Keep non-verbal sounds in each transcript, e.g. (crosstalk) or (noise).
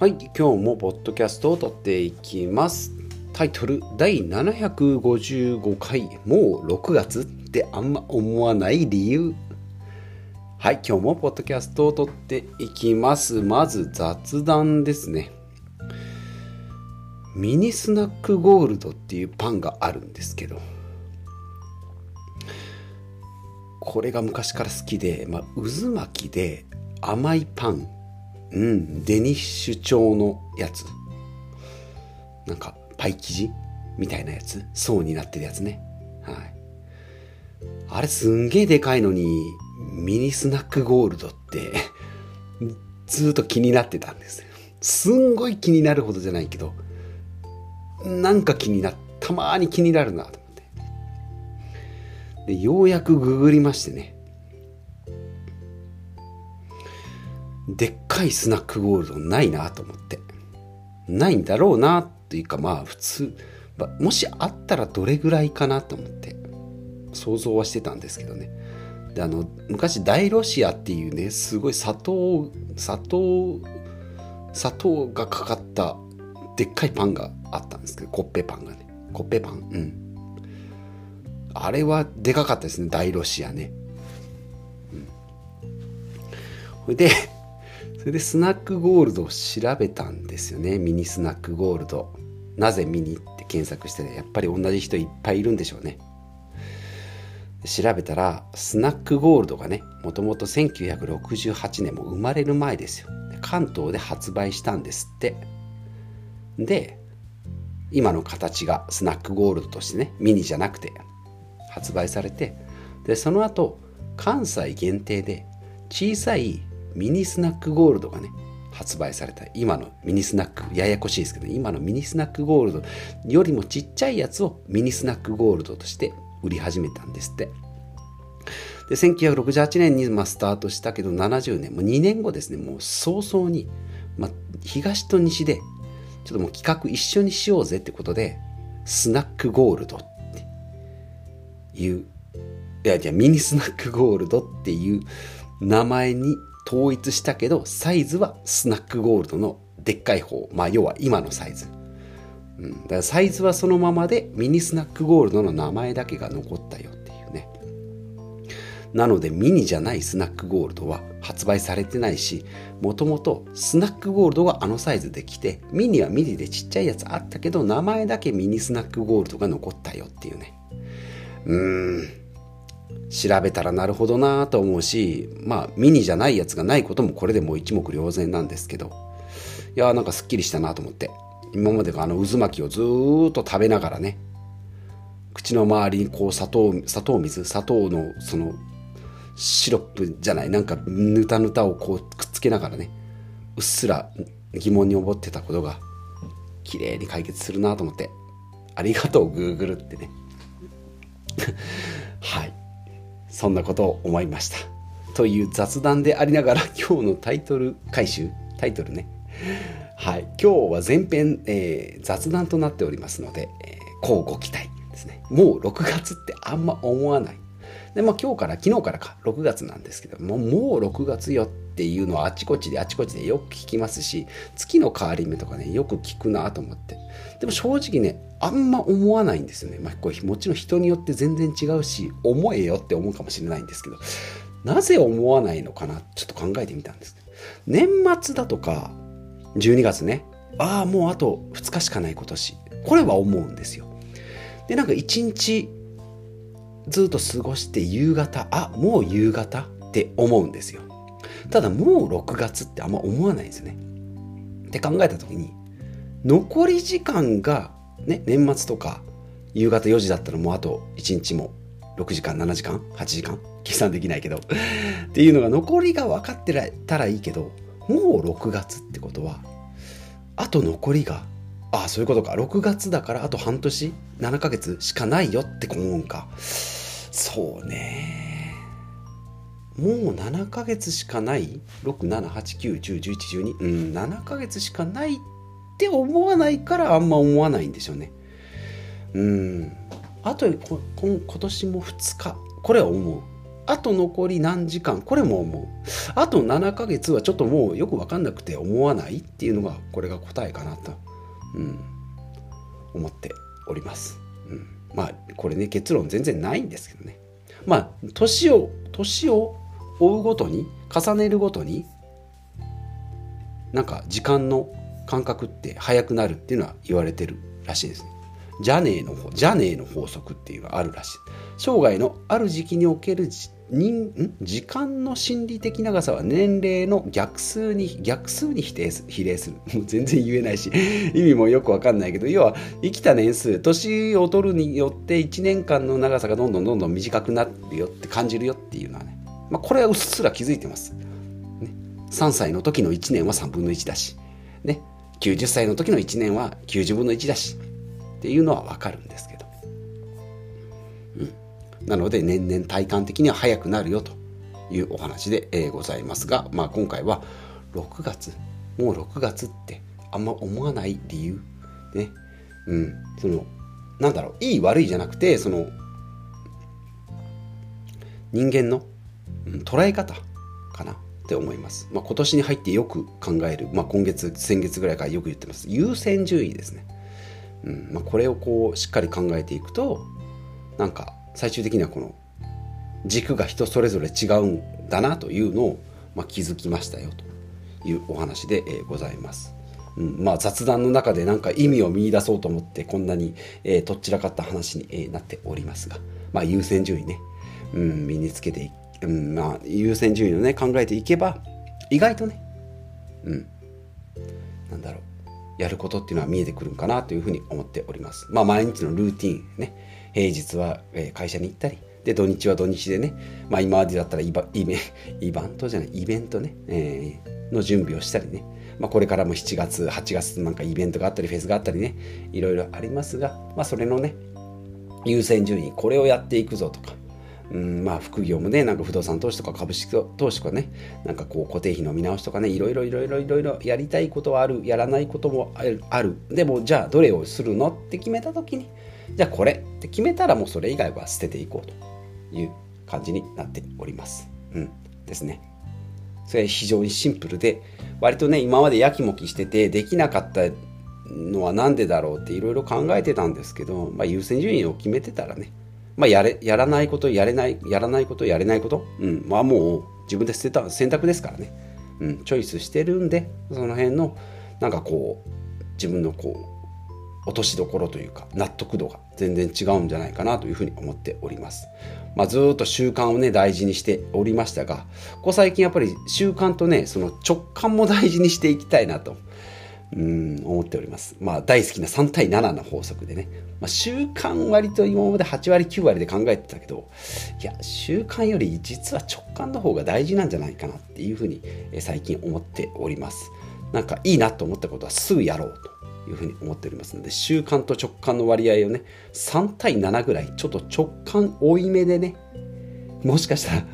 はい、今日もポッドキャストを撮っていきます。タイトル第755回もう6月ってあんま思わない理由。はい、今日もポッドキャストを撮っていきます。まず雑談ですね。ミニスナックゴールドっていうパンがあるんですけど、これが昔から好きで、まあ、渦巻きで甘いパンうん、デニッシュ調のやつ。なんか、パイ生地みたいなやつ。層になってるやつね。はい。あれすんげえでかいのに、ミニスナックゴールドって、(laughs) ずっと気になってたんです。すんごい気になるほどじゃないけど、なんか気にな、たまーに気になるなと思って。で、ようやくググりましてね。でっかいスナックゴールドないなと思って。ないんだろうなというかまあ普通、もしあったらどれぐらいかなと思って。想像はしてたんですけどね。であの昔大ロシアっていうねすごい砂糖砂糖砂糖がかかったでっかいパンがあったんですけどコッペパンがね。コッペパン。うん。あれはでかかったですね大ロシアね。うん。それでそれでスナックゴールドを調べたんですよね。ミニスナックゴールド。なぜミニって検索してね。やっぱり同じ人いっぱいいるんでしょうね。調べたらスナックゴールドがねもともと1968年も生まれる前ですよ。関東で発売したんですって。で今の形がスナックゴールドとしてねミニじゃなくて発売されて。でその後関西限定で小さいミニスナックゴールドがね発売された。今のミニスナックややこしいですけど、今のミニスナックゴールドよりもちっちゃいやつをミニスナックゴールドとして売り始めたんですって。で1968年にまあスタートしたけど70年もう2年後ですね。もう早々に、まあ、東と西でちょっともう企画一緒にしようぜってことでスナックゴールドっていういやじゃミニスナックゴールドっていう名前に統一したけどサイズはスナックゴールドのでっかい方。まあ要は今のサイズ、うん、だからサイズはそのままでミニスナックゴールドの名前だけが残ったよっていうね。なのでミニじゃないスナックゴールドは発売されてないしもともとスナックゴールドがあのサイズで来てミニはミニでちっちゃいやつあったけど名前だけミニスナックゴールドが残ったよっていうね。うーん。調べたらなるほどなと思うしまあミニじゃないやつがないこともこれでもう一目瞭然なんですけど。いやーなんかすっきりしたなと思って。今までがあの渦巻きをずーっと食べながらね口の周りにこう砂糖砂糖水砂糖のそのシロップじゃないなんかぬたぬたをこうくっつけながらねうっすら疑問に思ってたことが綺麗に解決するなと思って。ありがとう Google ってね。そんなことを思いました。という雑談でありながら今日のタイトル回収タイトルね。はい。今日は前編、えー雑談となっておりますので、えー、こうご期待ですね。もう6月ってあんま思わない。で、まあ今日から、昨日からか、6月なんですけども、もう6月よっていうのはあちこちであちこちでよく聞きますし、月の変わり目とかね、よく聞くなと思って。でも正直ね、あんま思わないんですよね。まあこれもちろん人によって全然違うし、思えよって思うかもしれないんですけど、なぜ思わないのかな？ちょっと考えてみたんです。年末だとか、12月ね、ああ、もうあと2日しかない今年。これは思うんですよ。で、なんか1日ずっと過ごして夕方、あ、もう夕方？って思うんですよ。ただもう6月ってあんま思わないんですよね。って考えた時に、残り時間が、ね、年末とか夕方4時だったらもうあと1日も6時間7時間8時間計算できないけどっていうのが残りが分かってたらいいけどもう6月ってことはあと残りがああそういうことか6月だからあと半年7ヶ月しかないよって思うんか。そうね。もう7ヶ月しかない？6789101112うん7ヶ月しかないってって思わないからあんま思わないんでしょうね。うん。あとこ今年も2日。これは思う。あと残り何時間。これも思う。あと7ヶ月はちょっともうよく分かんなくて思わない？っていうのがこれが答えかなと、うん、思っております、うん、まあこれね結論全然ないんですけどね。まあ年を年を追うごとに重ねるごとになんか時間の感覚って速くなるっていうのは言われてるらしいですね。ジャネーのジャネーの法則っていうのがあるらしい。生涯のある時期における人時間の心理的長さは年齢の逆数に逆数に比例す比例する。(laughs) もう全然言えないし (laughs) 意味もよくわかんないけど要は生きた年数年を取るによって1年間の長さがどんどんどんどん短くなるよって感じるよっていうのはね、まあ、これはうっすら気づいてます。ね、3歳の時の1年は3分の1だし、ね、90歳の時の1年は90分の1だしっていうのはわかるんですけど、うん、なので年々体感的には早くなるよというお話で、ございますが、まあ、今回は6月もう6月ってあんま思わない理由ね。うん。そのなんだろういい悪いじゃなくてその人間の、うん、捉え方かな。って思います。まあ、今年に入ってよく考える、まあ、今月、先月ぐらいからよく言ってます。優先順位ですね。うんまあ、これをこうしっかり考えていくと、なんか最終的にはこの軸が人それぞれ違うんだなというのを、まあ、気づきましたよというお話で、え、ございます。うん、まあ雑談の中でなんか意味を見出そうと思ってこんなに、えー、とっちらかった話に、えー、なっておりますが、まあ、優先順位ね、うん、身につけていうん、まあ、優先順位をね、考えていけば、意外とね、うん、なんだろう、やることっていうのは見えてくるんかなというふうに思っております。まあ、毎日のルーティンね、平日は会社に行ったり、で、土日は土日でね、まあ、今までだったらイバイベ (laughs) イバントじゃない、イベントね、えー、の準備をしたりね、まあ、これからも7月、8月なんかイベントがあったり、フェスがあったりね、いろいろありますが、まあ、それのね、優先順位、これをやっていくぞとか、うん、まあ副業もねなんか不動産投資とか株式投資とかねなんかこう固定費の見直しとかねいろいろいろいろいろいろやりたいことはあるやらないこともあるでもじゃあどれをするのって決めた時にじゃあこれって決めたらもうそれ以外は捨てていこうという感じになっております。うん、ですね。それ非常にシンプルで割とね今までやきもきしててできなかったのは何でだろうっていろいろ考えてたんですけど、まあ、優先順位を決めてたらねまあ、やれ、やらないこと、やれない、やらないこと、やれないこと、うん、まあもう自分で捨てた選択ですからね。うん、チョイスしてるんで、その辺の、なんかこう、自分のこう、落としどころというか、納得度が全然違うんじゃないかなというふうに思っております。まあ、ずっと習慣をね、大事にしておりましたが、ここ最近やっぱり習慣とね、その直感も大事にしていきたいなと。うん思っております。まあ大好きな3対7の法則でね、まあ、習慣割と今まで8割9割で考えてたけどいや習慣より実は直感の方が大事なんじゃないかなっていうふうに最近思っております。なんかいいなと思ったことはすぐやろうというふうに思っておりますので習慣と直感の割合をね3対7ぐらいちょっと直感多いめでねもしかしたら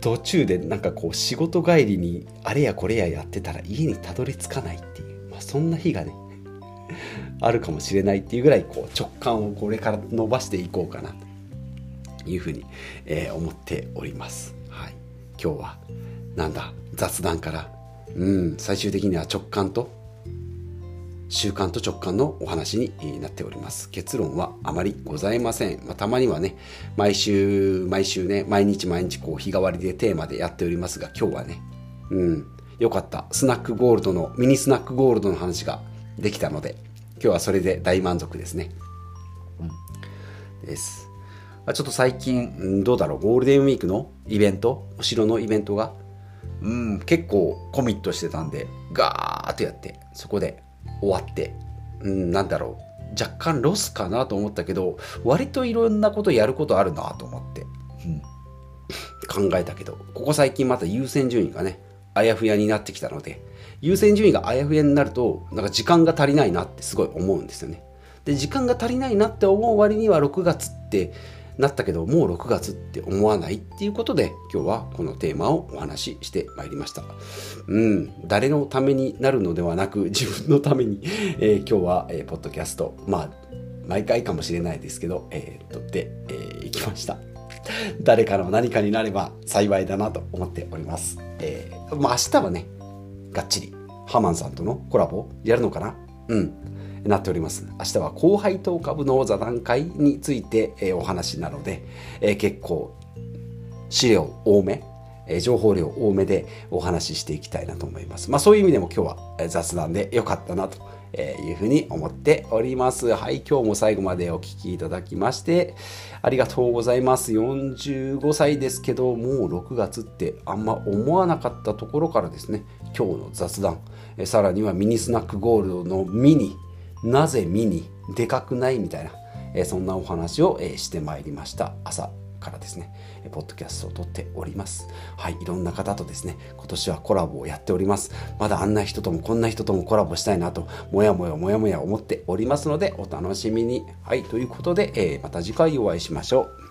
途中でなんかこう仕事帰りにあれやこれややってたら家にたどり着かないっていう、まあ、そんな日がね (laughs) あるかもしれないっていうぐらいこう直感をこれから伸ばしていこうかなというふうに、えー、思っております。はい、今日はなんだ？雑談から。うん。最終的には直感と習慣と直感のお話になっております。結論はあまりございません。まあ、たまにはね、毎週、毎週ね、毎日毎日こう日替わりでテーマでやっておりますが、今日はね、うん、よかった。スナックゴールドの、ミニスナックゴールドの話ができたので、今日はそれで大満足ですね。うん、です。ちょっと最近、どうだろう、ゴールデンウィークのイベント、お城のイベントが、うん、結構コミットしてたんで、ガーッとやって、そこで終わって、うん、なんだろう、若干ロスかなと思ったけど、割といろんなことやることあるなと思って、うん、考えたけど、ここ最近また優先順位がね、あやふやになってきたので、優先順位があやふやになると、なんか時間が足りないなってすごい思うんですよね。で、時間が足りないなって思う割には6月ってなったけど、もう6月って思わないっていうことで、今日はこのテーマをお話ししてまいりました。うん、誰のためになるのではなく、自分のために、えー、今日は、えー、ポッドキャスト、まあ、毎回かもしれないですけど、えー、撮ってい、えー、きました。誰かの何かになれば幸いだなと思っております。えー、まあ明日はね、がっちりハマンさんとのコラボやるのかなうん。なっております。明日は後輩等株の座談会について、え、お話なので、え、結構資料多め、情報量多めでお話ししていきたいなと思います。まあそういう意味でも今日は雑談で良かったなと、いうふうに思っております。はい、今日も最後までお聴きいただきまして、ありがとうございます。45歳ですけど、もう6月ってあんま思わなかったところからですね、今日の雑談、さらにはミニスナックゴールドのミニ、なぜ見に、でかくないみたいな、え、そんなお話を、えー、してまいりました。朝からですね、ポッドキャストを撮っております。はい、いろんな方とですね、今年はコラボをやっております。まだあんな人ともこんな人ともコラボしたいなと、もやもやもやもや思っておりますので、お楽しみに。はい、ということで、えー、また次回お会いしましょう。